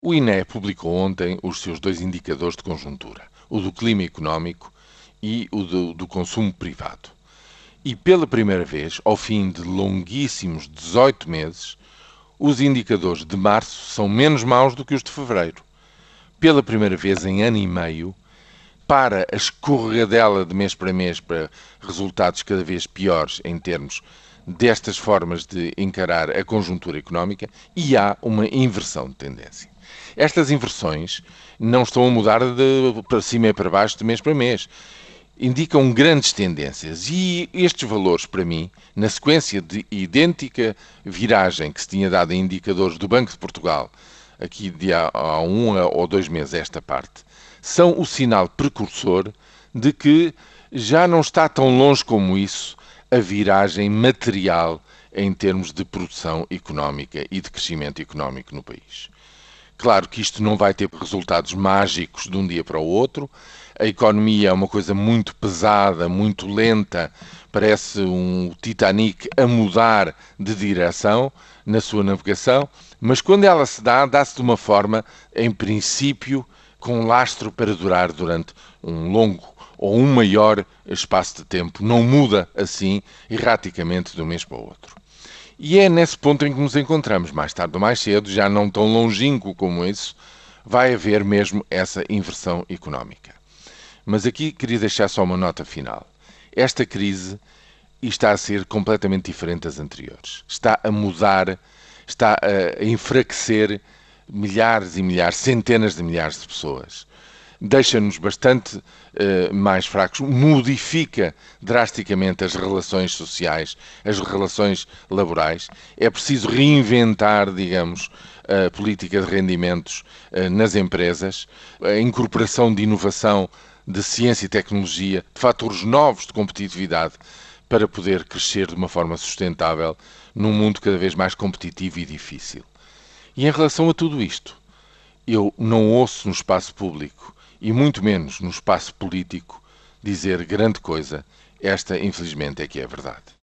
O INE publicou ontem os seus dois indicadores de conjuntura, o do clima económico e o do, do, consumo privado. E pela primeira vez, ao fim de longuíssimos 18 meses, os indicadores de março são menos maus do que os de fevereiro. Pela primeira vez em ano e meio, para a escorregadela de mês para mês para resultados cada vez piores em termos destas formas de encarar a conjuntura económica e há uma inversão de tendência. Estas inversões não estão a mudar de para cima e para baixo de mês para mês. Indicam grandes tendências e estes valores, para mim, na sequência de idêntica viragem que se tinha dado em indicadores do Banco de Portugal, aqui de há, há um ou dois meses esta parte, são o sinal precursor de que já não está tão longe como isso a viragem material em termos de produção económica e de crescimento económico no país. Claro que isto não vai ter resultados mágicos de um dia para o outro. A economia é uma coisa muito pesada, muito lenta, parece um Titanic a mudar de direção na sua navegação, mas quando ela se dá, dá-se de uma forma, em princípio, com lastro para durar durante um longo ou um maior espaço de tempo. Não muda assim erraticamente de um mês para o outro. E é nesse ponto em que nos encontramos, mais tarde ou mais cedo, já não tão longínquo como isso, vai haver mesmo essa inversão económica. Mas aqui queria deixar só uma nota final. Esta crise está a ser completamente diferente das anteriores. Está a mudar, está a enfraquecer milhares e milhares, centenas de milhares de pessoas deixa-nos bastante uh, mais fracos, modifica drasticamente as relações sociais, as relações laborais. É preciso reinventar, digamos, a política de rendimentos uh, nas empresas, a incorporação de inovação, de ciência e tecnologia, de fatores novos de competitividade para poder crescer de uma forma sustentável num mundo cada vez mais competitivo e difícil. E em relação a tudo isto, eu não ouço no espaço público e muito menos no espaço político dizer grande coisa. Esta, infelizmente, é que é verdade.